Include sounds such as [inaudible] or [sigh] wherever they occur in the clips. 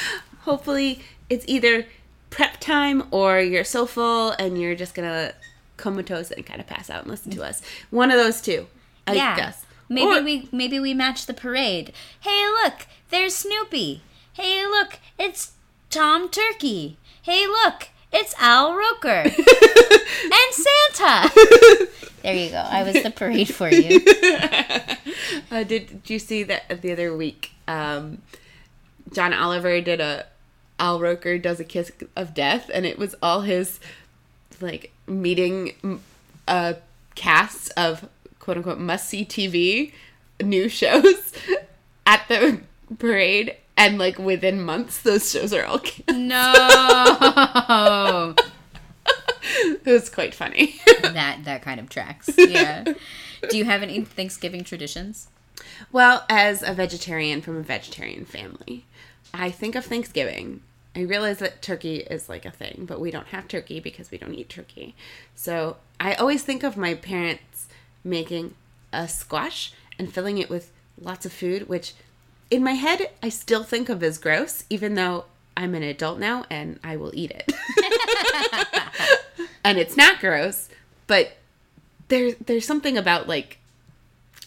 [laughs] Hopefully, it's either prep time or you're so full and you're just gonna comatose and kind of pass out and listen to us. One of those two, I yeah. guess. Maybe Or- we maybe we match the parade. Hey, look, there's Snoopy. Hey, look, it's Tom Turkey. Hey, look, it's Al Roker [laughs] and Santa. there you go. I was the parade for you. [laughs] Uh, did, did you see that the other week? Um, John Oliver did a Al Roker does a kiss of death, and it was all his like meeting mm, a cast of quote unquote must see TV new shows [laughs] at the parade, and like within months, those shows are all. canceled. No. [laughs] it was quite funny. [laughs] that that kind of tracks. Yeah. Do you have any Thanksgiving traditions? Well, as a vegetarian from a vegetarian family, I think of Thanksgiving. I realize that turkey is like a thing, but we don't have turkey because we don't eat turkey. So I always think of my parents making a squash and filling it with lots of food, which in my head I still think of as gross, even though I'm an adult now and I will eat it. [laughs] and it's not gross, but there there's something about like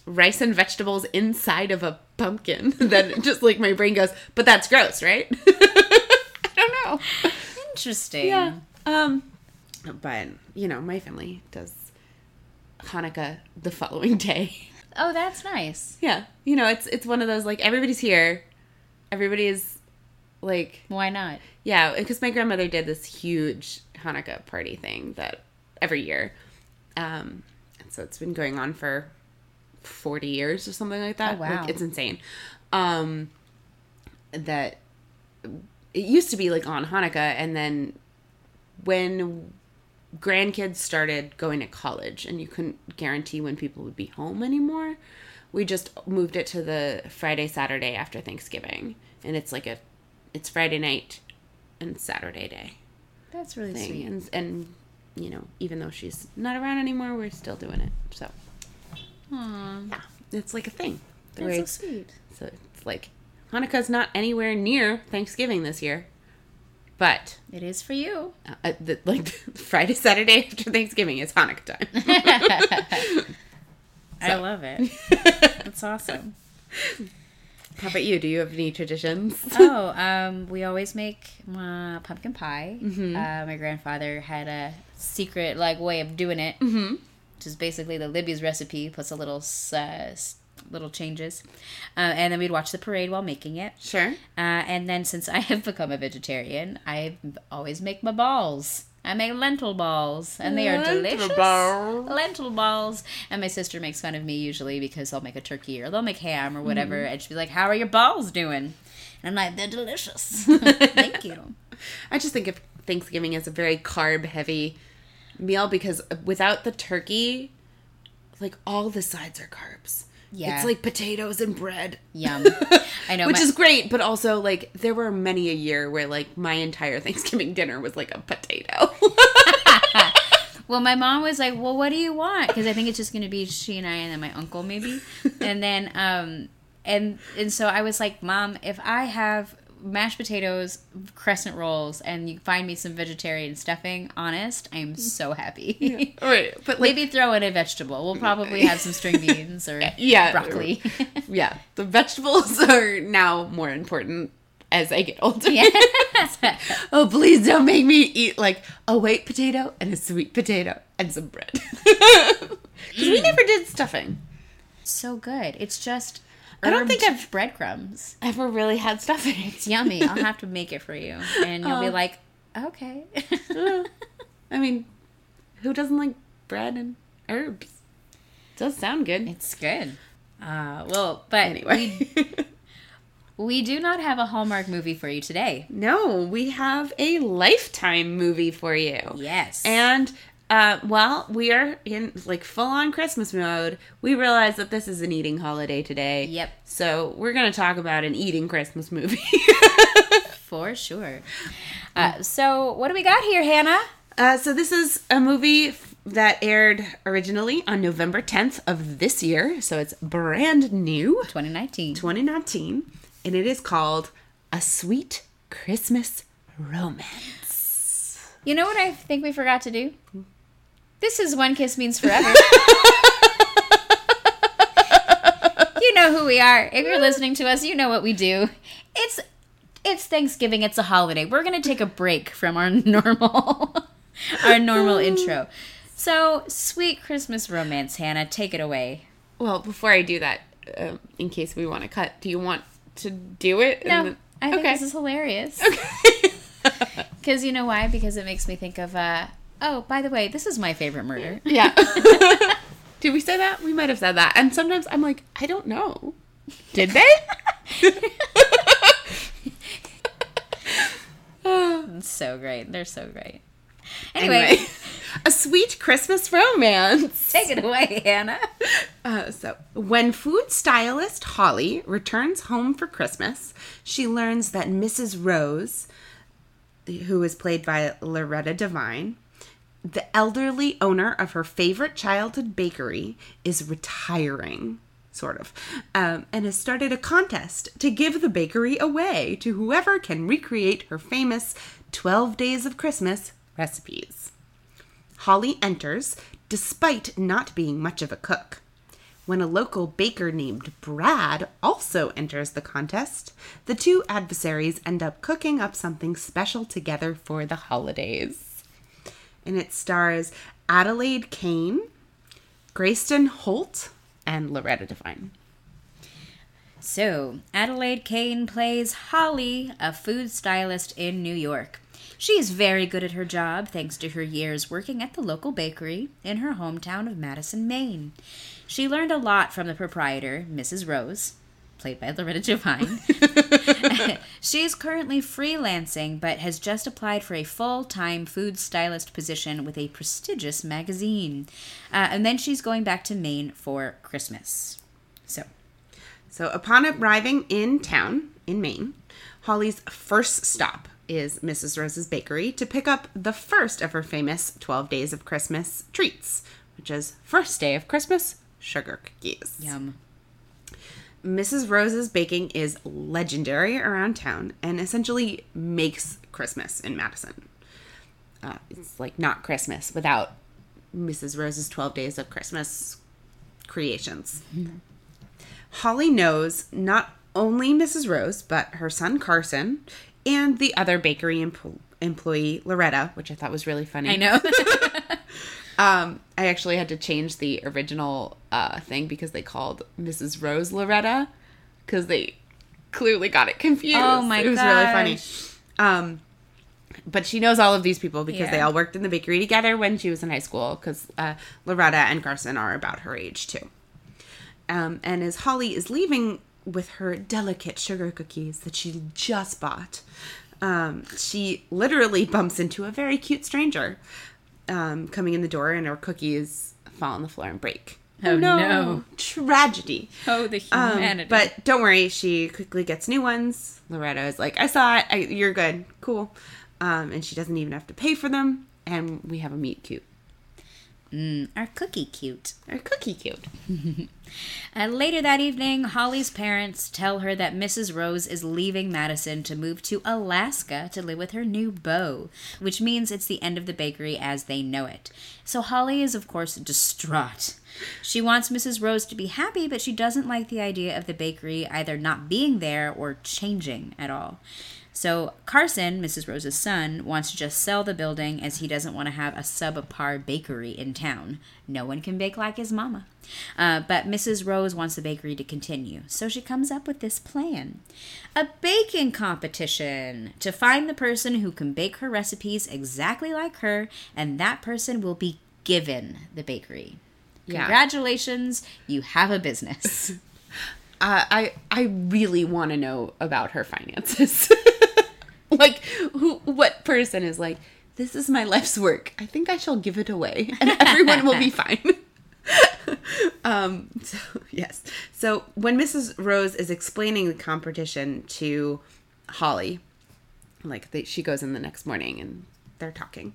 rice and vegetables inside of a pumpkin [laughs] that just like my brain goes, but that's gross, right? [laughs] I don't know. Interesting. Yeah. Um but you know, my family does Hanukkah the following [laughs] day. Oh, that's nice. Yeah. You know, it's it's one of those like everybody's here. Everybody is like Why not? yeah, because my grandmother did this huge Hanukkah party thing that every year. Um, and so it's been going on for 40 years or something like that. Oh, wow. Like, it's insane. Um, that it used to be like on Hanukkah, and then when grandkids started going to college and you couldn't guarantee when people would be home anymore, we just moved it to the Friday, Saturday after Thanksgiving. And it's like a, it's Friday night and Saturday day That's really thing. sweet. And, and, you know, even though she's not around anymore, we're still doing it. So, Aw, yeah, it's like a thing. The that's way- so sweet. so it's like Hanukkah's not anywhere near Thanksgiving this year, but It is for you. uh, the, like [laughs] Friday, Saturday after Thanksgiving is Hanukkah time. [laughs] [laughs] I love it. That's awesome. How about you? Do you have any traditions? Oh, um, we always make uh, pumpkin pie. Mm-hmm. Uh, my grandfather had a secret like way of doing it, Mm-hmm. Which is basically the Libby's recipe plus a little uh, little changes, uh, and then we'd watch the parade while making it. Sure. Uh, and then since I have become a vegetarian, I always make my balls. I make lentil balls, and they are Lentil delicious. balls. Lentil balls. And my sister makes fun of me usually because I'll make a turkey or they'll make ham or whatever, Mm-hmm. and she'll be like, "How are your balls doing?" And I'm like, "They're delicious. [laughs] Thank you." I just think of Thanksgiving as a very carb heavy meal because without the turkey, like all the sides are carbs. Yeah. It's like potatoes and bread. Yum. [laughs] I know. Which my- is great, but also like there were many a year where like my entire [laughs] Thanksgiving dinner was like a potato. [laughs] Well, my mom was like, "Well, what do you want?" Because I think it's just going to be she and I, and then my uncle maybe, and then um, and and so I was like, "Mom, if I have mashed potatoes, crescent rolls, and you find me some vegetarian stuffing, honest, I am so happy." right. But [laughs] like Maybe throw in a vegetable. We'll probably have some string [laughs] beans or Yeah. broccoli. [laughs] yeah, the vegetables are now more important as I get older. yeah. Oh, please don't make me eat like a white potato and a sweet potato and some bread. Because we mm. never did stuffing. so good. It's just. I don't think I've- breadcrumbs. Ever really had stuffing? It's yummy. I'll have to make it for you, and you'll be Oh. like, "Okay." [laughs] I mean, who doesn't like bread and herbs? does sound good. It's good. Uh, well, but Anyway. we, we do not have a Hallmark movie for you today. no, we have a lifetime movie for you. Yes. And uh, well, we are in like full on Christmas mode. We realize that this is an eating holiday today. Yep. So we're gonna talk about an eating Christmas movie. [laughs] for sure. Uh, so, what do we got here, Hannah? uh, so this is a movie f- that aired originally on November 10th of this year, so it's brand new, 2019. 2019, and it is called A Sweet Christmas Romance. You know what I think we forgot to do? This is One Kiss Means Forever. [laughs] you know who we are. If you're listening to us, you know what we do. It's it's Thanksgiving, it's a holiday. We're going to take a break from our [laughs] normal our normal intro. So, sweet Christmas romance, Hannah, take it away. Well, before I do that, uh, in case we want to cut, do you want to do it? No, then- I think okay. this is hilarious. Okay. [laughs] Because you know why? Because it makes me think of, uh, oh, by the way, this is my favorite murder. [laughs] yeah. [laughs] Did we say that? We might have said that. And sometimes I'm like, I don't know. Did they? It's [laughs] so great. They're so great. Anyway, anyway, a sweet Christmas romance. take it away, Hannah. Uh, so, when food stylist Holly returns home for Christmas, she learns that Mrs. Rose, who is played by Loretta Devine, the elderly owner of her favorite childhood bakery, is retiring, sort of, um, and has started a contest to give the bakery away to whoever can recreate her famous 12 Days of Christmas recipes. Holly enters despite not being much of a cook. When a local baker named Brad also enters the contest, the two adversaries end up cooking up something special together for the holidays. And it stars Adelaide Kane, Grayston Holt, and Loretta Devine. So, Adelaide Kane plays Holly, a food stylist in New York. She is very good at her job thanks to her years working at the local bakery in her hometown of Madison, Maine. She learned a lot from the proprietor, Mrs. Rose, played by Loretta Devine. [laughs] [laughs] she is currently freelancing but has just applied for a full time food stylist position with a prestigious magazine. Uh, and then she's going back to Maine for Christmas. So, So, upon arriving in town, in Maine, Holly's first stop is Mrs. Rose's Bakery to pick up the first of her famous 12 Days of Christmas treats, which is first day of Christmas sugar cookies. yum. Mrs. Rose's baking is legendary around town and essentially makes Christmas in Madison. Uh, it's like not Christmas without Mrs. Rose's 12 Days of Christmas creations. Holly knows not only Mrs. Rose, but her son Carson and the other bakery empl- employee Loretta, which I thought was really funny. I know. [laughs] Um, I actually had to change the original uh, thing because they called Mrs. Rose Loretta because they clearly got it confused. Oh my It was really funny. Um, but she knows all of these people because they all worked in the bakery together when she was in high school because uh, Loretta and Carson are about her age too. Um, and as Holly is leaving with her delicate sugar cookies that she just bought, um, she literally bumps into a very cute stranger um, coming in the door, and her cookies fall on the floor and break. Oh, no. Tragedy. oh, the Um, humanity. but don't worry, she quickly gets new ones. Loretta is like, I saw it. I, you're good. Cool. Um, and she doesn't even have to pay for them. And we have a meet cute. Mm, our cookie cute. Our cookie cute. [laughs] Uh, later that evening, Holly's parents tell her that Mrs. Rose is leaving Madison to move to Alaska to live with her new beau, which means it's the end of the bakery as they know it. So Holly is, of course, distraught. She wants Mrs. Rose to be happy, but she doesn't like the idea of the bakery either not being there or changing at all. So Carson, Mrs. Rose's son, wants to just sell the building as he doesn't want to have a subpar bakery in town. No one can bake like his mama. Uh, but Mrs. Rose wants the bakery to continue, so she comes up with this plan a baking competition to find the person who can bake her recipes exactly like her, and that person will be given the bakery. Yeah. Congratulations, you have a business. [laughs] Uh, I I really want to know about her finances. [laughs] [laughs] like, who? What person is like? This is my life's work. I think I shall give it away, [laughs] and everyone will be fine. [laughs] um. So yes. So when Mrs. Rose is explaining the competition to Holly, like she goes in the next morning and they're talking.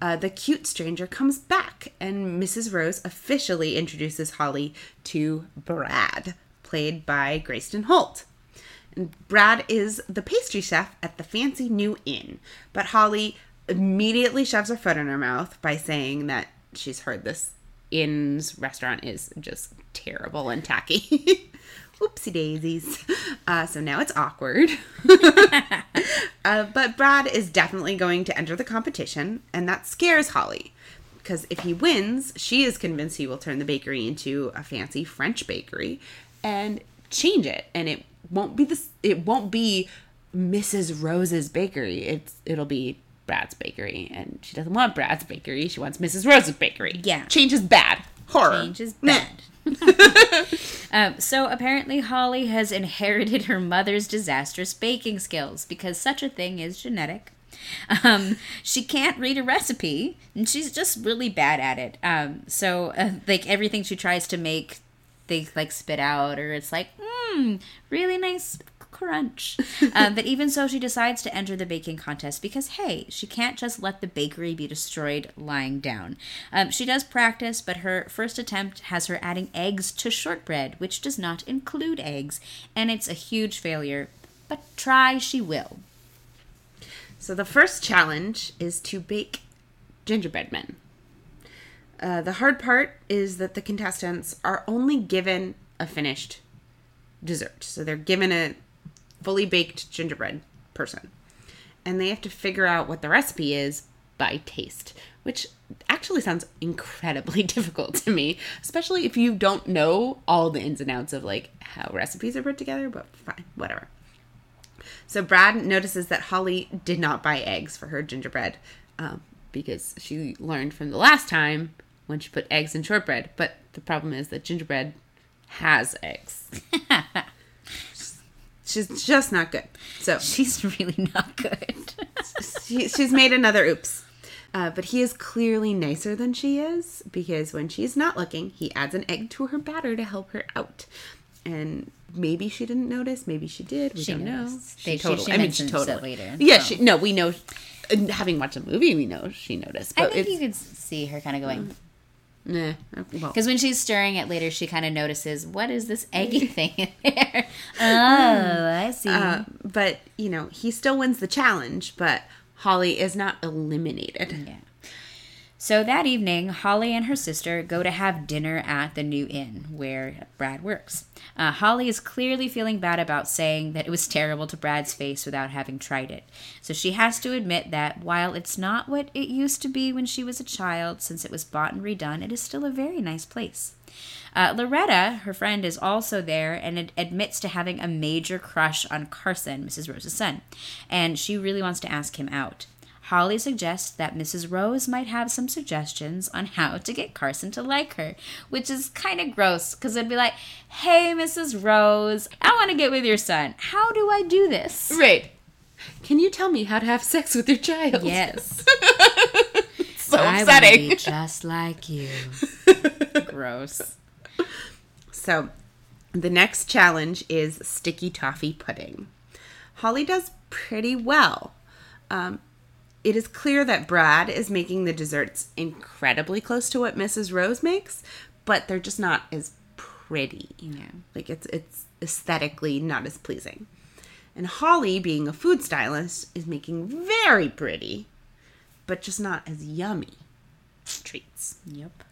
Uh, the cute stranger comes back, and Mrs. Rose officially introduces Holly to Brad, played by Grayston Holt. Brad is the pastry chef at the fancy new inn, but Holly immediately shoves her foot in her mouth by saying that she's heard this inn's restaurant is just terrible and tacky. [laughs] Oopsie daisies. Uh, so now it's awkward. [laughs] uh, but Brad is definitely going to enter the competition, and that scares Holly. Because if he wins, she is convinced he will turn the bakery into a fancy French bakery and change it. And it won't be this. It won't be Mrs. Rose's bakery. It's it'll be Brad's bakery, and she doesn't want Brad's bakery. She wants Mrs. Rose's bakery. Yeah. change is bad. Horror. Change is bad. [laughs] um, so apparently, Holly has inherited her mother's disastrous baking skills because such a thing is genetic. Um, she can't read a recipe, and she's just really bad at it. Um, so, uh, like everything she tries to make, they like spit out, or it's like, mmm, really nice crunch. [laughs] um, but even so, she decides to enter the baking contest because, hey, she can't just let the bakery be destroyed lying down. Um, she does practice, but her first attempt has her adding eggs to shortbread, which does not include eggs, and it's a huge failure. But try she will. So the first challenge is to bake gingerbread men. Uh, the hard part is that the contestants are only given a finished dessert. So they're given a fully baked gingerbread person. And they have to figure out what the recipe is by taste, which actually sounds incredibly [laughs] difficult to me, especially if you don't know all the ins and outs of like how recipes are put together, but fine, whatever. So Brad notices that Holly did not buy eggs for her gingerbread um, because she learned from the last time when she put eggs in shortbread. But the problem is that gingerbread has eggs. [laughs] she's just not good. So She's really not good. she, she's made another oops. Uh, but he is clearly nicer than she is because when she's not looking, he adds an egg to her batter to help her out. And maybe she didn't notice, maybe she did. We She don't know. noticed. They- she- she mentions it later, Yeah, so. she no, we know. Having watched a movie, we know she noticed. I But think it's you could see her kind of going. Nah, uh, well, Because when she's stirring it later, she kind of notices, what is this eggy thing in there? [laughs] Oh, I see. uh, but you know he still wins the challenge. But Holly is not eliminated. Yeah. So that evening, Holly and her sister go to have dinner at the new inn where Brad works. Uh, Holly is clearly feeling bad about saying that it was terrible to Brad's face without having tried it. So she has to admit that while it's not what it used to be when she was a child, since it was bought and redone, it is still a very nice place. Uh, Loretta, her friend, is also there and ad- admits to having a major crush on Carson, Mrs. Rose's son, and she really wants to ask him out. Holly suggests that Mrs. Rose might have some suggestions on how to get Carson to like her, which is kind of gross because it'd be like, hey, Mrs. Rose, I want to get with your son. How do I do this? Right. Can you tell me how to have sex with your child? Yes. [laughs] so I upsetting. be just like you. [laughs] Gross. So, the next challenge is sticky toffee pudding. Holly does pretty well. Um, it is clear that Brad is making the desserts incredibly close to what Mrs. Rose makes, but they're just not as pretty. Yeah. Like it's it's aesthetically not as pleasing. And Holly, being a food stylist, is making very pretty, but just not as yummy treats. Yep.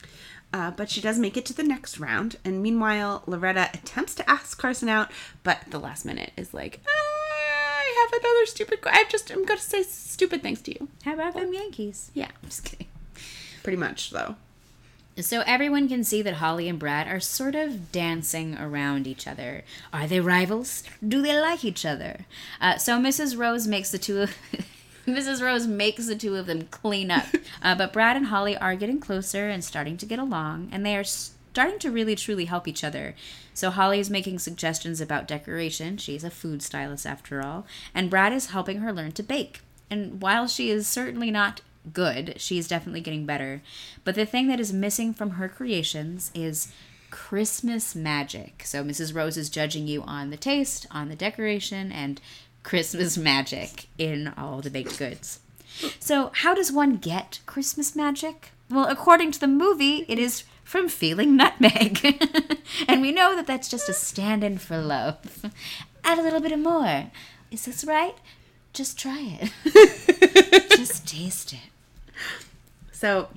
Uh, but she does make it to the next round. And meanwhile, Loretta attempts to ask Carson out, but the last minute is like, I have another stupid. I just I'm to say stupid things to you. How about them Yankees? Yeah, I'm Just kidding. pretty much though. So everyone can see that Holly and Brad are sort of dancing around each other. Are they rivals? Do they like each other? Uh, so Mrs. Rose makes the two of [laughs] Mrs. Rose makes the two of them clean up. [laughs] Uh, but Brad and Holly are getting closer and starting to get along, and they are starting to really truly help each other. So Holly is making suggestions about decoration. She's a food stylist after all, and Brad is helping her learn to bake. And while she is certainly not good, she is definitely getting better. But the thing that is missing from her creations is Christmas magic. So Mrs. Rose is judging you on the taste, on the decoration, and Christmas magic in all the baked goods. So, how does one get Christmas magic? Well, according to the movie, it is from feeling nutmeg. [laughs] and we know that that's just a stand in for love. Add a little bit more. Is this right? Just try it. [laughs] just taste it. So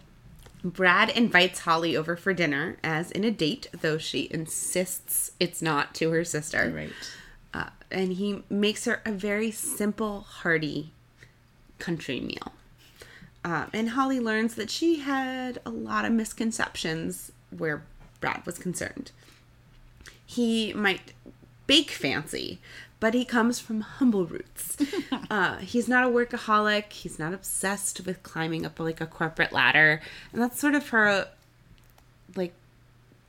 Brad invites Holly over for dinner as in a date, though she insists it's not to her sister. Right. Uh, and he makes her a very simple, hearty country meal. Uh, and Holly learns that she had a lot of misconceptions where Brad was concerned. He might bake fancy, but he comes from humble roots. [laughs] uh, he's not a workaholic. He's not obsessed with climbing up like a corporate ladder, and that's sort of her like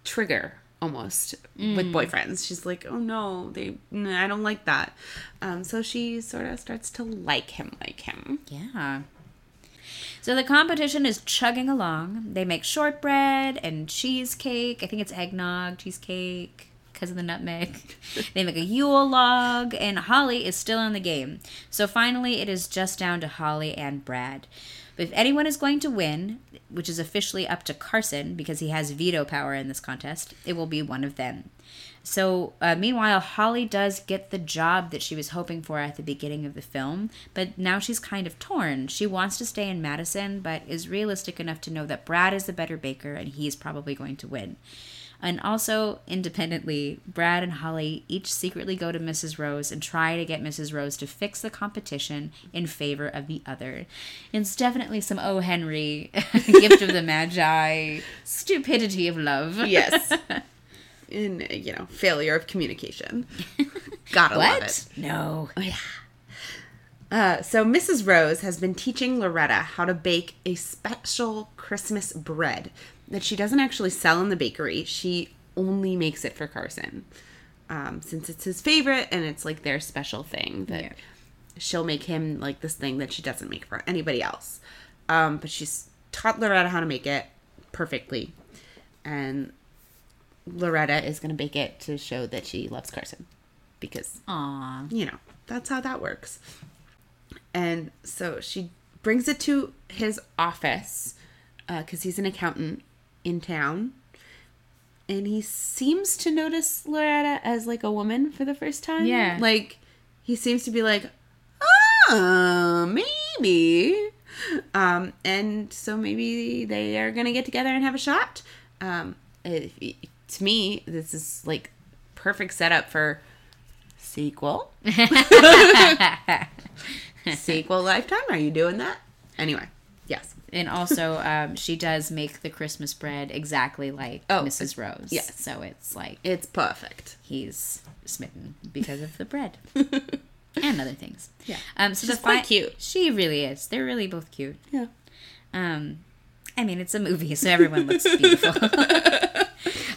trigger almost with boyfriends. She's like, oh no, they, nah, I don't like that. Um, so she sort of starts to like him, like him. Yeah. So the competition is chugging along. They make shortbread and cheesecake. I think it's eggnog, cheesecake, because of the nutmeg. [laughs] they make a Yule log, and Holly is still in the game. So finally, it is just down to Holly and Brad. But if anyone is going to win, which is officially up to Carson because he has veto power in this contest, it will be one of them. So, uh, meanwhile, Holly does get the job that she was hoping for at the beginning of the film, but now she's kind of torn. She wants to stay in Madison, but is realistic enough to know that Brad is the better baker and he's probably going to win. And also, independently, Brad and Holly each secretly go to Mrs. Rose and try to get Mrs. Rose to fix the competition in favor of the other. It's definitely some O. Henry, [laughs] gift of the Magi, stupidity of love. Yes. [laughs] In, you know, failure of communication. [laughs] Gotta love it. No. Oh, yeah. Uh, so Mrs. Rose has been teaching Loretta how to bake a special Christmas bread that she doesn't actually sell in the bakery. She only makes it for Carson. Um, since it's his favorite and it's like their special thing that Yeah. she'll make him like this thing that she doesn't make for anybody else. Um, but she's taught Loretta how to make it perfectly. And Loretta is going to bake it to show that she loves Carson because Aw. you know, that's how that works. And so she brings it to his office because he's an accountant in town. And he seems to notice Loretta as like a woman for the first time. Yeah. Like, he seems to be like, oh, maybe. Um, and so maybe they are going to get together and have a shot. Um, if, to me, this is like perfect setup for sequel. [laughs] sequel lifetime. Are you doing that? Anyway, yes. And also, um, she does make the Christmas bread exactly like Oh, Mrs. Rose. yes. So it's like It's perfect. he's smitten because of the bread [laughs] and other things. Yeah. Um, so She's the quite fi- cute. She really is. They're really both cute. Yeah. Um, I mean, it's a movie, so everyone looks beautiful. [laughs]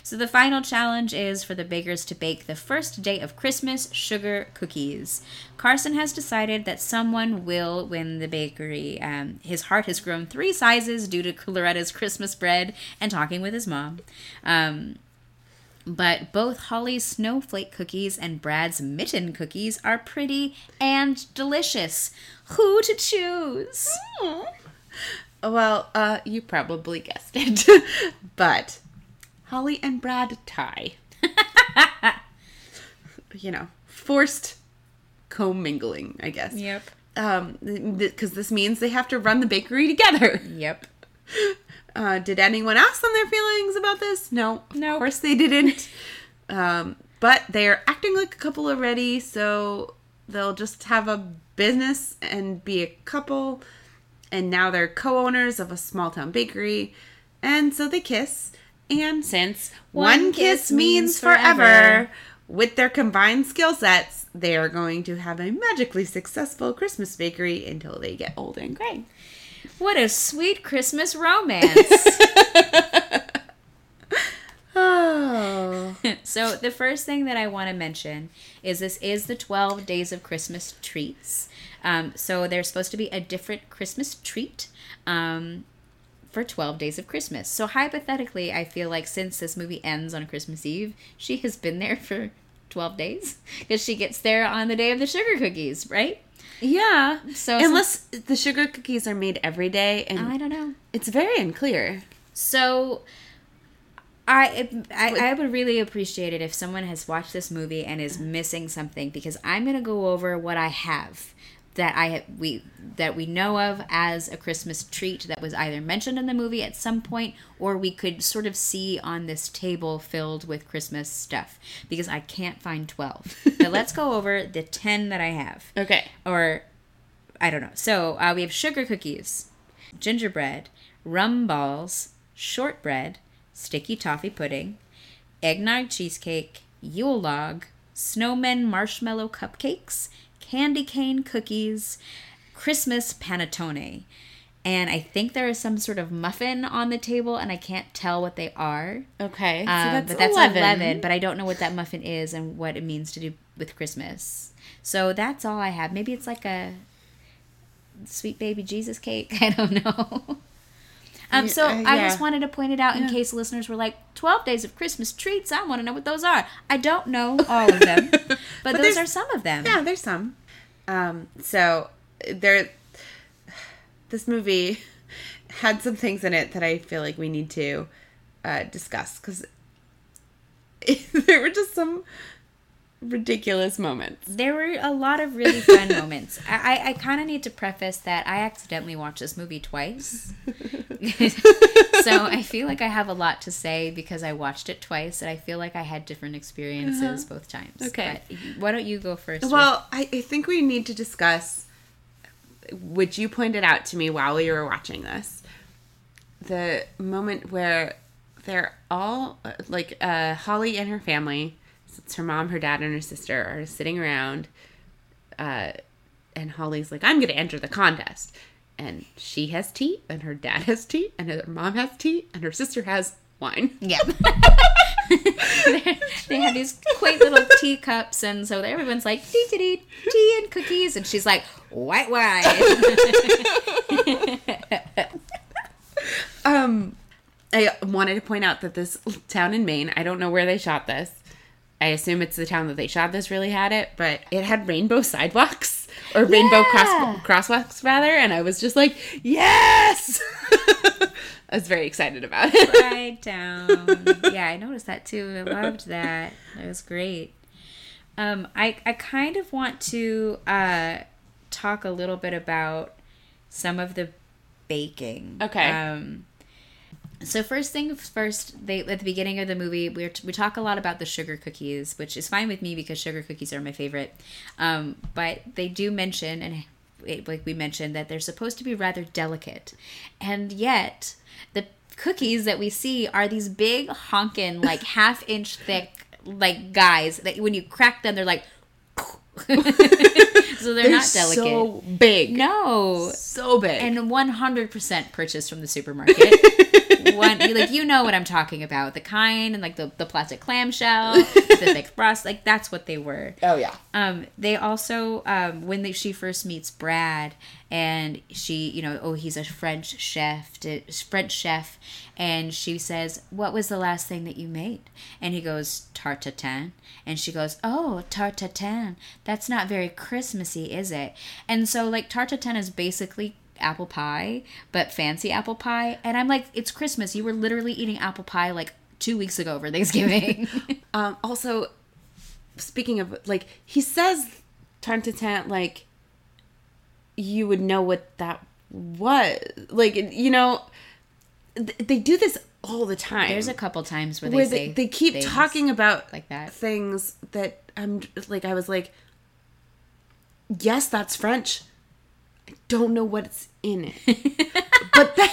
so the final challenge is for the bakers to bake the first day of Christmas sugar cookies. Carson has decided that someone will win the bakery. Um, his heart has grown three sizes due to Loretta's Christmas bread and talking with his mom. Um, but both Holly's snowflake cookies and Brad's mitten cookies are pretty and delicious. Who to choose? Well, uh, you probably guessed it. [laughs] but Holly and Brad tie. [laughs] you know, forced commingling, I guess. Yep. Um, because this means they have to run the bakery together. Yep. [laughs] Uh, did anyone ask them their feelings about this? No. No. Of course they didn't. [laughs] um, but they're acting like a couple already, so they'll just have a business and be a couple. And now they're co owners of a small town bakery. And so they kiss. And since one, kiss means forever, with their combined skill sets, they are going to have a magically successful Christmas bakery until they get old and gray. What a sweet Christmas romance. [laughs] Oh. [laughs] so, the first thing that I want to mention is this is the 12 Days of Christmas treats. Um, so, there's supposed to be a different Christmas treat um, for 12 Days of Christmas. So, hypothetically, I feel like since this movie ends on Christmas Eve, she has been there for 12 days because she gets there on the day of the sugar cookies, right? Yeah. So unless the sugar cookies are made every day, and I don't know. it's very unclear. So I, I I would really appreciate it if someone has watched this movie and is missing something because I'm going to go over what I have that I we that we know of as a Christmas treat that was either mentioned in the movie at some point or we could sort of see on this table filled with Christmas stuff because I can't find 12. but let's go [laughs] over the 10 that I have Okay. or I don't know. So uh, we have sugar cookies, gingerbread, rum balls, shortbread, sticky toffee pudding, eggnog cheesecake, Yule log, snowmen marshmallow cupcakes, candy cane cookies, Christmas panettone. And I think there is some sort of muffin on the table, and I can't tell what they are. Okay. So Um, that's but that's 11. 11. but I don't know what that muffin is and what it means to do with Christmas. So that's all I have. Maybe it's like a sweet baby Jesus cake. [laughs] I don't know. Um, so Yeah, uh, I just wanted to point it out in Yeah. case listeners were like, 12 days of Christmas treats. I want to know what those are. I don't know [laughs] all of them, but, those there's- are some of them. Yeah, there's some. Um, so there, this movie had some things in it that I feel like we need to uh, discuss because [laughs] there were just some ridiculous moments. There were a lot of really fun [laughs] moments. I, I, I kind of need to preface that I accidentally watched this movie twice. [laughs] so I feel like I have a lot to say because I watched it twice and I feel like I had different experiences both times. Okay. But why don't you go first? Well, I, I think we need to discuss, which you pointed out to me while we were watching this, the moment where they're all uh, like uh, Holly and her family, it's her mom, her dad, and her sister are sitting around, uh, and Holly's like, "I'm going to enter the contest," and she has tea, and her dad has tea, and her mom has tea, and her sister has wine. Yeah. [laughs] they have these quaint little teacups, and so everyone's like, dee dee dee, tea and cookies, and she's like, white wine. [laughs] Um, I wanted to point out that this town in Maine, I don't know where they shot this. I assume it's the town that they shot this really had it, but it had rainbow sidewalks [laughs] or rainbow Yeah. cross crosswalks rather, and I was just like, yes! [laughs] I was very excited about it. Right [laughs] down. Yeah, I noticed that too. I loved that. That was great. Um, I I kind of want to uh, talk a little bit about some of the baking. Okay. Um, so first things first, they at the beginning of the movie we we talk a lot about the sugar cookies, which is fine with me because sugar cookies are my favorite. Um, but they do mention and it, like we mentioned that they're supposed to be rather delicate, and yet the cookies that we see are these big honkin' like [laughs] half inch thick like guys that when you crack them they're like. [laughs] so they're, not delicate. so big. no, So big. and 100% purchased from the supermarket. [laughs] [laughs] One, like you know what I'm talking about, the kind and like the, the plastic clamshell, [laughs] the thick frost, like that's what they were. oh, yeah. Um, they also um, when they, she first meets Brad, and she, you know, oh, he's a French chef, French chef, and she says, "What was the last thing that you made?" And he goes, "Tarte tatin," and she goes, "Oh, tarte tatin. That's not very Christmassy, is it?" And so, like, tarte tatin is basically apple pie, but fancy apple pie, and I'm like, it's Christmas. You were literally eating apple pie like two weeks ago for Thanksgiving. [laughs] Um, also, speaking of, like, he says time to time, like, you would know what that was. Like, you know, th- they do this all the time. There's a couple times where they where say they, they keep talking about like that. things that I'm like I was like yes that's French I don't know what's in it. [laughs] But then,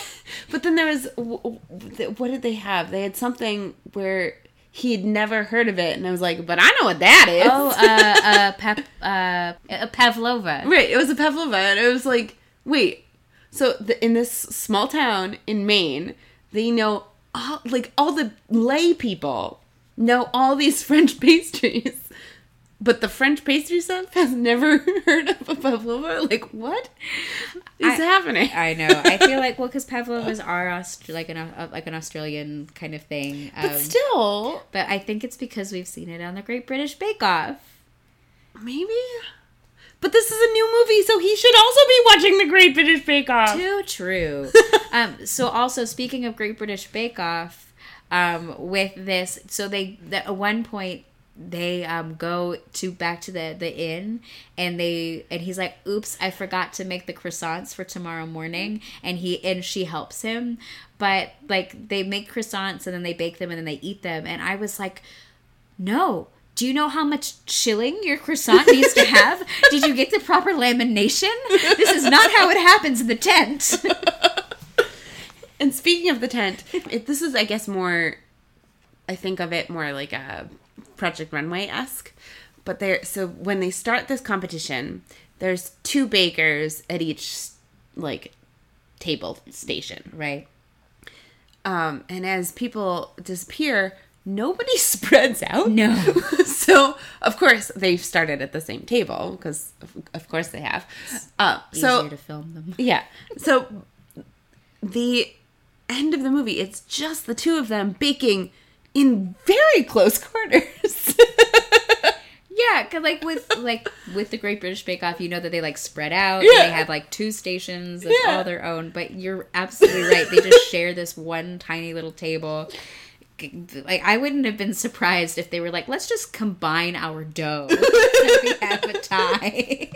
but then there was what did they have? They had something where he had never heard of it and I was like but I know what that is. Oh, uh, [laughs] uh, pep, uh, a pavlova. right it was a pavlova and it was like wait so the, in this small town in Maine they know all, like all the lay people know all these [laughs] French pastries but the French pastry chef has never [laughs] heard of a pavlova. Like, what is I- happening? I know. I feel [laughs] like well, because pavlovas are Aust- like an uh, like an Australian kind of thing. Um, but still, but I think it's because we've seen it on the Great British Bake Off. maybe. But this is a new movie, so he should also be watching the Great British Bake Off. Too true. [laughs] um, so also speaking of Great British Bake Off, um, with this, so they the, at one point they um, go to back to the the inn and they and he's like, "Oops, I forgot to make the croissants for tomorrow morning," and he and she helps him, but like they make croissants and then they bake them and then they eat them, and I was like, "No." Do you know how much chilling your croissant needs to have? Did you get the proper lamination? This is not how it happens in the tent. [laughs] And speaking of the tent, this is, I guess, more. I think of it more like a Project Runway esque. But there, so when they start this competition, there's two bakers at each like table station. Right. Um, and as people disappear, nobody [laughs] spreads out. No. [laughs] so of course they've started at the same table because of, of course they have. Uh, so to film them. [laughs] yeah. So the end of the movie, it's just the two of them baking in very close quarters. Yeah, cause like with like with the Great British Bake Off, you know that they like spread out. Yeah. They have like two stations that's Yeah. all their own. But you're absolutely right. They just [laughs] share this one tiny little table. Like I wouldn't have been surprised if they were like, let's just combine our dough. [laughs] we have a tie.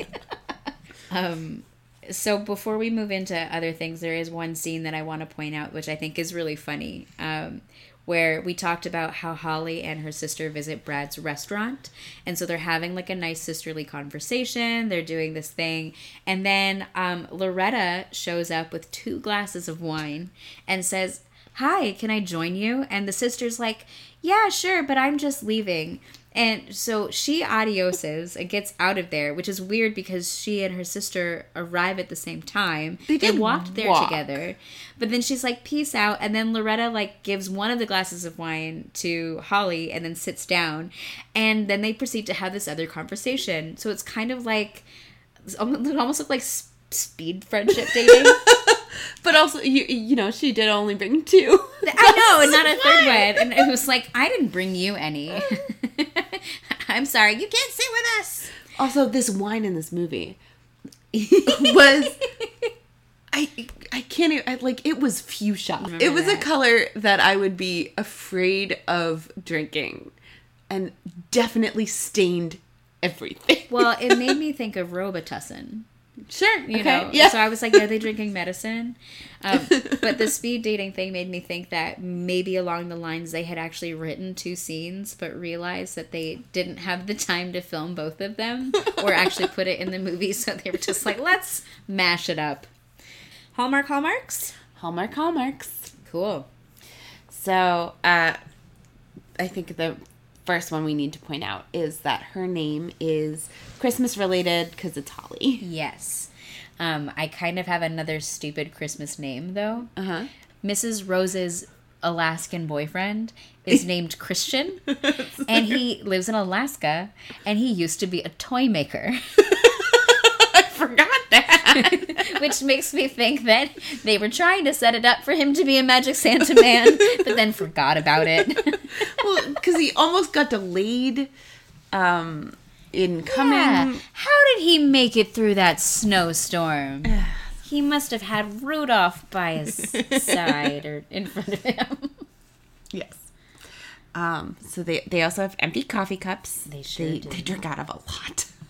[laughs] um. So before we move into other things, there is one scene that I want to point out, which I think is really funny. Um, where we talked about how Holly and her sister visit Brad's restaurant. And so they're having like a nice sisterly conversation. They're doing this thing. And then um, Loretta shows up with two glasses of wine and says, Hi, can I join you? And the sister's like, Yeah, sure, but I'm just leaving. And so she adioses and gets out of there, which is weird because she and her sister arrive at the same time. They did walked there walk. together. But then she's like, peace out. And then Loretta like gives one of the glasses of wine to Holly and then sits down. And then they proceed to have this other conversation. So it's kind of like, it almost look like speed friendship dating. [laughs] but also, you you know, she did only bring two. I know, and not a third one. And it was like, I didn't bring you any. [laughs] I'm sorry, you can't sit with us. Also, this wine in this movie [laughs] was I I can't even I, like it was fuchsia. Remember it was that. a color that I would be afraid of drinking and definitely stained everything. Well, it made me [laughs] think of Robitussin. Sure, you okay, know. Yeah. so i was like are they drinking medicine? Um, [laughs] but the speed dating thing made me think that maybe along the lines they had actually written two scenes but realized that they didn't have the time to film both of them or actually put it in the movie. So they were just like let's mash it up. Hallmark hallmarks? Hallmark hallmarks. cool. So, uh, I think the first one we need to point out is that her name is Christmas related because it's Holly. yes um, i kind of have another stupid christmas name though Uh huh. Mrs. Rose's Alaskan boyfriend is [laughs] named Christian, and he lives in Alaska, and he used to be a toy maker, [laughs] I forgot that. [laughs] which makes me think that they were trying to set it up for him to be a Magic Santa man, but then forgot about it. [laughs] well, because he almost got delayed um, in coming. Yeah. How did he make it through that snowstorm? [sighs] He must have had Rudolph by his side or in front of him. Yes. Um, so they they also have empty coffee cups. They sure they, do. they drink out of a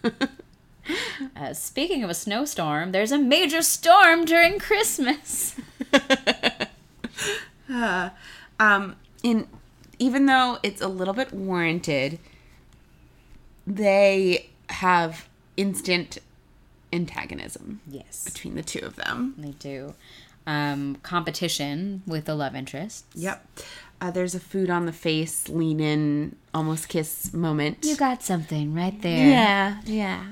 lot. [laughs] [laughs] Uh, speaking of a snowstorm, there's a major storm during Christmas. [laughs] um, in even though it's a little bit warranted, they have instant antagonism Yes. between the two of them. They do. Um, competition with the love interest. Yep. Uh, there's a food on the face, lean in, almost kiss moment. You got something right there. yeah, yeah.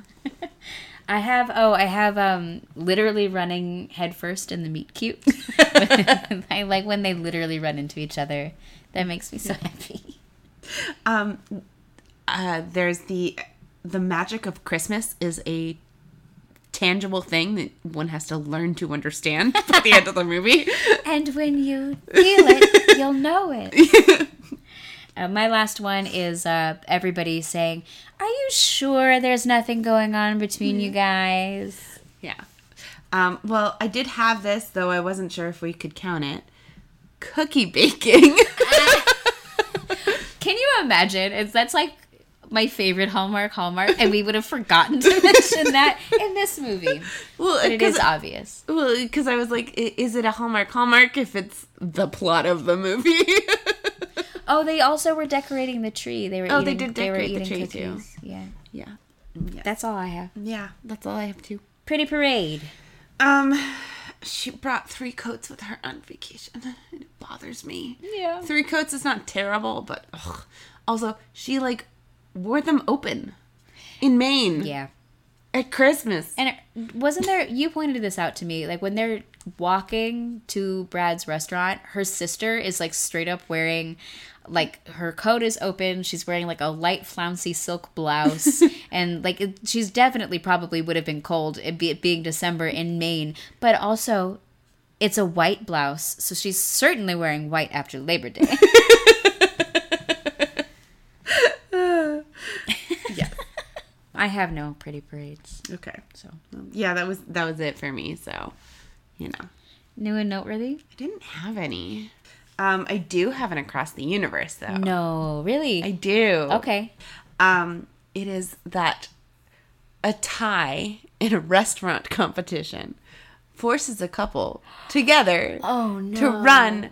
I have oh, I have um literally running headfirst in the meet cute. [laughs] [laughs] I like when they literally run into each other. That makes me so happy. Um, uh, there's the the magic of Christmas is a tangible thing that one has to learn to understand [laughs] by the end of the movie. And when you feel it, you'll know it. Uh, my last one is uh, everybody saying, Are you sure there's nothing going on between you guys? Yeah. Um, well, I did have this, though I wasn't sure if we could count it. Cookie baking. [laughs] Can you imagine? It's, that's like my favorite Hallmark Hallmark, and we would have forgotten to [laughs] mention that in this movie. well, But it is obvious. Well, because I was like, is it a Hallmark Hallmark if it's the plot of the movie? [laughs] Oh, they also were decorating the tree. They were Oh, they eating, did they were decorate the eating tree, too. cookies. Yeah. yeah. That's all I have. Yeah, that's all I have too. Pretty parade. Um, she brought three coats with her on vacation. [laughs] It bothers me. Yeah. Three coats is not terrible, but ugh. also she like wore them open in Maine Yeah. at Christmas. And it, wasn't there, you pointed this out to me, like when they're walking to Brad's restaurant, her sister is like straight up wearing, like her coat is open. She's wearing like a light flouncy silk blouse. [laughs] and like it, she's definitely probably would have been cold, it, be, it being December in Maine. But also, it's a white blouse. So she's certainly wearing white after Labor Day. [laughs] yeah. I have no pretty parades. Okay. So, Yeah, that was that was it for me. So, you know, new and noteworthy? I didn't have any. Um, I do have an across the universe though. No, really? I do. okay. Um, it is that a tie in a restaurant [laughs] competition forces a couple together Oh, no. to run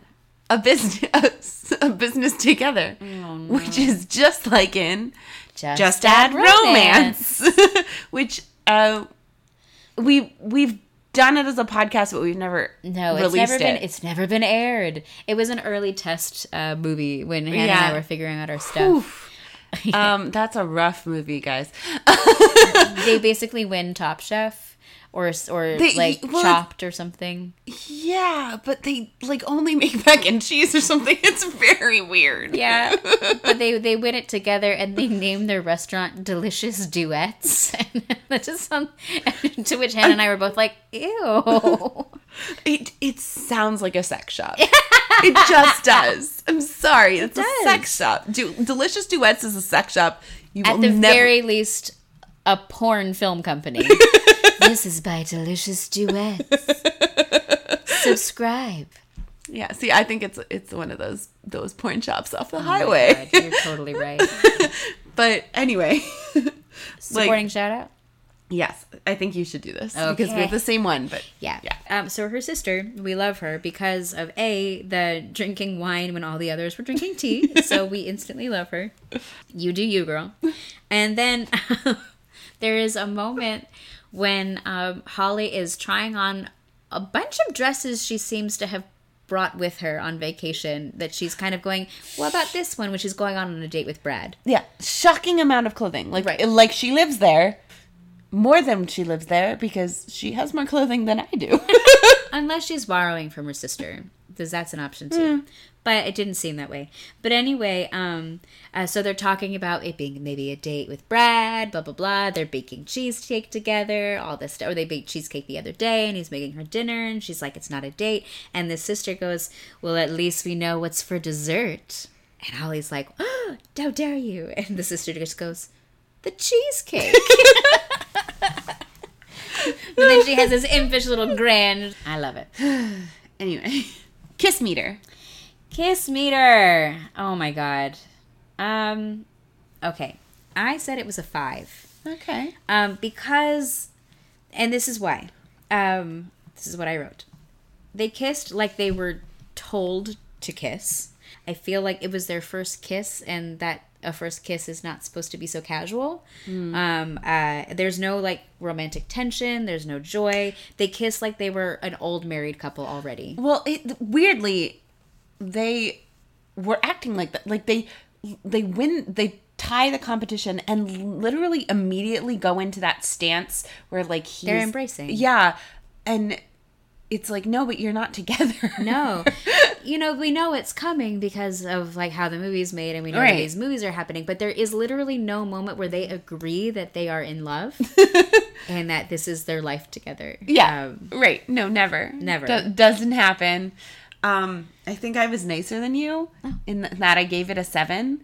a business [laughs] a business together, which is just like in Just Add Romance, [laughs] which uh, we we've done it as a podcast, but we've never No, it's never been. it. It's never been aired. It was an early test uh, movie when Hannah and I were figuring out our stuff. [laughs] um, that's a rough movie, guys. [laughs] they basically win Top Chef or or They- like well, Chopped or something. Yeah, but they like only [laughs] make mac and cheese or something. [laughs] It's very weird. Yeah, [laughs] but they they win it together and they name their restaurant Delicious Duets. And that just some to which Hannah and I were both like, ew. It it sounds like a sex shop. it just does. I'm sorry. It's a sex shop. Du- Delicious Duets is a sex shop. You At the never very least, a porn film company. This is by Delicious Duets. [laughs] Subscribe. Yeah, see, I think it's it's one of those those porn shops off the highway. God, you're totally right. [laughs] but anyway, [laughs] Supporting shout out. yes, I think you should do this because we Okay. have the same one. But Yeah. yeah, Um, so her sister, we love her because of A, the drinking wine when all the others were drinking tea. so we instantly love her. You do you, girl. And then there is a moment when um, Holly is trying on a bunch of dresses she seems to have brought with her on vacation that she's kind of going, what about this one which is going on on a date with Brad? yeah, shocking amount of clothing. Like Right. like she lives there more than she lives there because she has more clothing than I do. [laughs] Unless she's borrowing from her sister, because that's an option too. But it didn't seem that way. But anyway, um, uh, so they're talking about it being maybe a date with Brad, blah blah blah. They're baking cheesecake together, all this stuff. Or they baked cheesecake the other day, and he's making her dinner, and she's like, "It's not a date." And the sister goes, "Well, at least we know what's for dessert." And Holly's like, oh, [gasps] "How dare you?" And the sister just goes, "The cheesecake." [laughs] and then she has this impish little grin. I love it. [sighs] anyway, kiss meter. Kiss meter. Oh my god. Um okay. I said it was a 5. Okay. Um because and this is why. Um this is what I wrote. They kissed like they were told to kiss. I feel like it was their first kiss and that a first kiss is not supposed to be so casual. Um uh there's no like romantic tension, there's no joy. They kiss like they were an old married couple already. Well, it weirdly, they were acting like that. Like they they win. They tie the competition and literally immediately go into that stance where like he's, They're embracing. Yeah, and it's like no, but you're not together. [laughs] No. you know, we know it's coming because of like how the movie's made, and we know Right. these movies are happening. But there is literally no moment where they agree that they are in love [laughs] and that this is their life together. Yeah. Um, right. No, never. Never. Do- doesn't happen. Um, I think I was nicer than you Oh. in that I gave it a seven.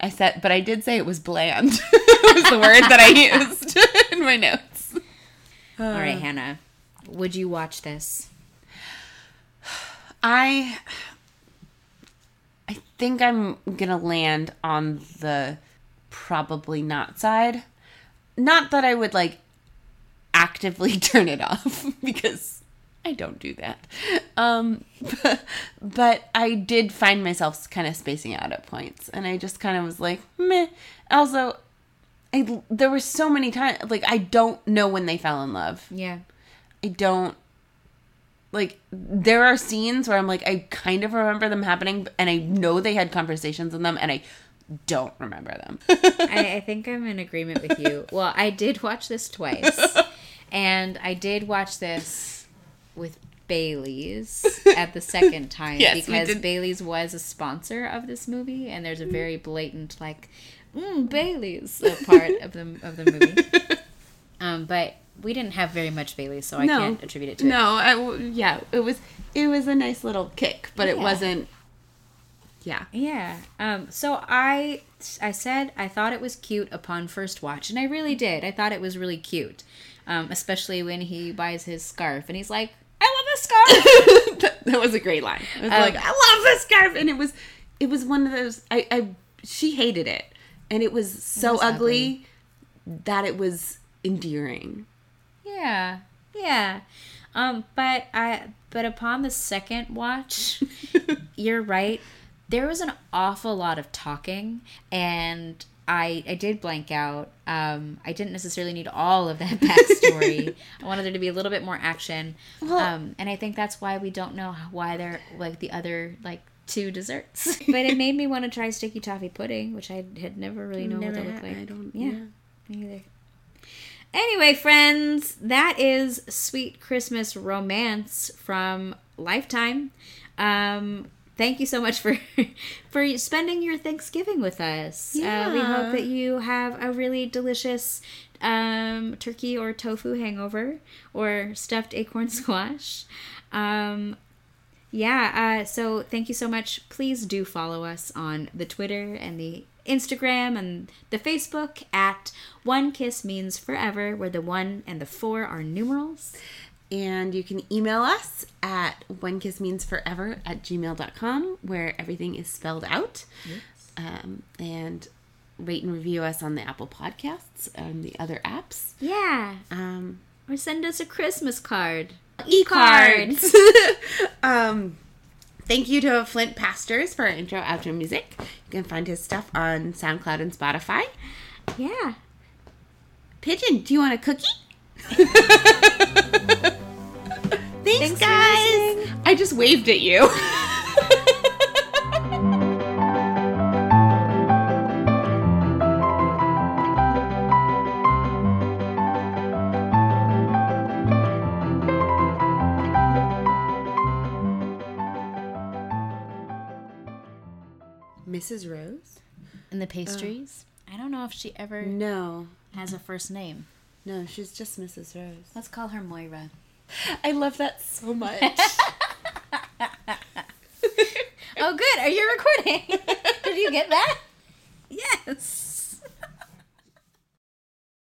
I said, but I did say it was bland. [laughs] it was the word that I [laughs] used [laughs] in my notes. all right, Hannah, would you watch this? I I think I'm gonna land on the probably not side. Not that I would like actively turn it off because I don't do that. Um, [laughs] but I did find myself kind of spacing out at points, and I just kind of was like, meh. Also, I there were so many times like I don't know when they fell in love. Yeah. I don't like there are scenes where I'm like I kind of remember them happening and I know they had conversations in them and I don't remember them. [laughs] I, I think I'm in agreement with you. Well, I did watch this twice, [laughs] and I did watch this with Bailey's [laughs] at the second time Yes, because. Bailey's was a sponsor of this movie, and there's a very blatant like, mm, Bailey's part of the of the movie. [laughs] Um, but we didn't have very much Bailey's, so I No. can't attribute it to it. no, yeah, it was it was a nice little kick, but it wasn't yeah. Yeah. Um, so I I said I thought it was cute upon first watch, and I really did. I thought it was really cute, um, especially when he buys his scarf and he's like, "I scarf." [laughs] that, that was a great line. I was Um, like, I love this scarf, and it was, it was one of those. I, I, she hated it, and it was so was ugly, that it was endearing. yeah. Yeah. Um, but I but upon the second watch, [laughs] you're right. There was an awful lot of talking, and I I did blank out. Um, I didn't necessarily need all of that [laughs] backstory. I wanted there to be a little bit more action, Well- um, and I think that's why we don't know why they're like the other like two desserts. [laughs] but it [laughs] made me want to try sticky toffee pudding, which I had never really known what Never that looked like. I don't- Yeah, yeah. either. Anyway, friends, that is Sweet Christmas Romance from Lifetime. Um, thank you so much for [laughs] for spending your Thanksgiving with us. Uh, we hope that you have a really delicious um, turkey or tofu hangover or stuffed acorn [laughs] squash. Um, yeah, uh, so thank you so much. Please do follow us on the Twitter and the Instagram and the Facebook at One Kiss Means Forever, where the one and the four are numerals. And you can email us at one kiss means forever at gmail.com where everything is spelled out. Um, and rate and review us on the Apple Podcasts and the other apps. Yeah, Um, or send us a Christmas card. e-cards. [laughs] um, thank you to Flint Pastors for our intro outro music. You can find his stuff on SoundCloud and Spotify. Yeah. Pigeon, do you want a cookie? [laughs] [laughs] Thanks, Thanks guys. I just waved at you. [laughs] Mrs. Rose? And the pastries. Uh, I don't know if she ever No, has a first name. no, she's just Mrs. Rose. Let's call her Moira. I love that so much. [laughs] Oh, good. Are you recording? [laughs] Did you get that? Yes.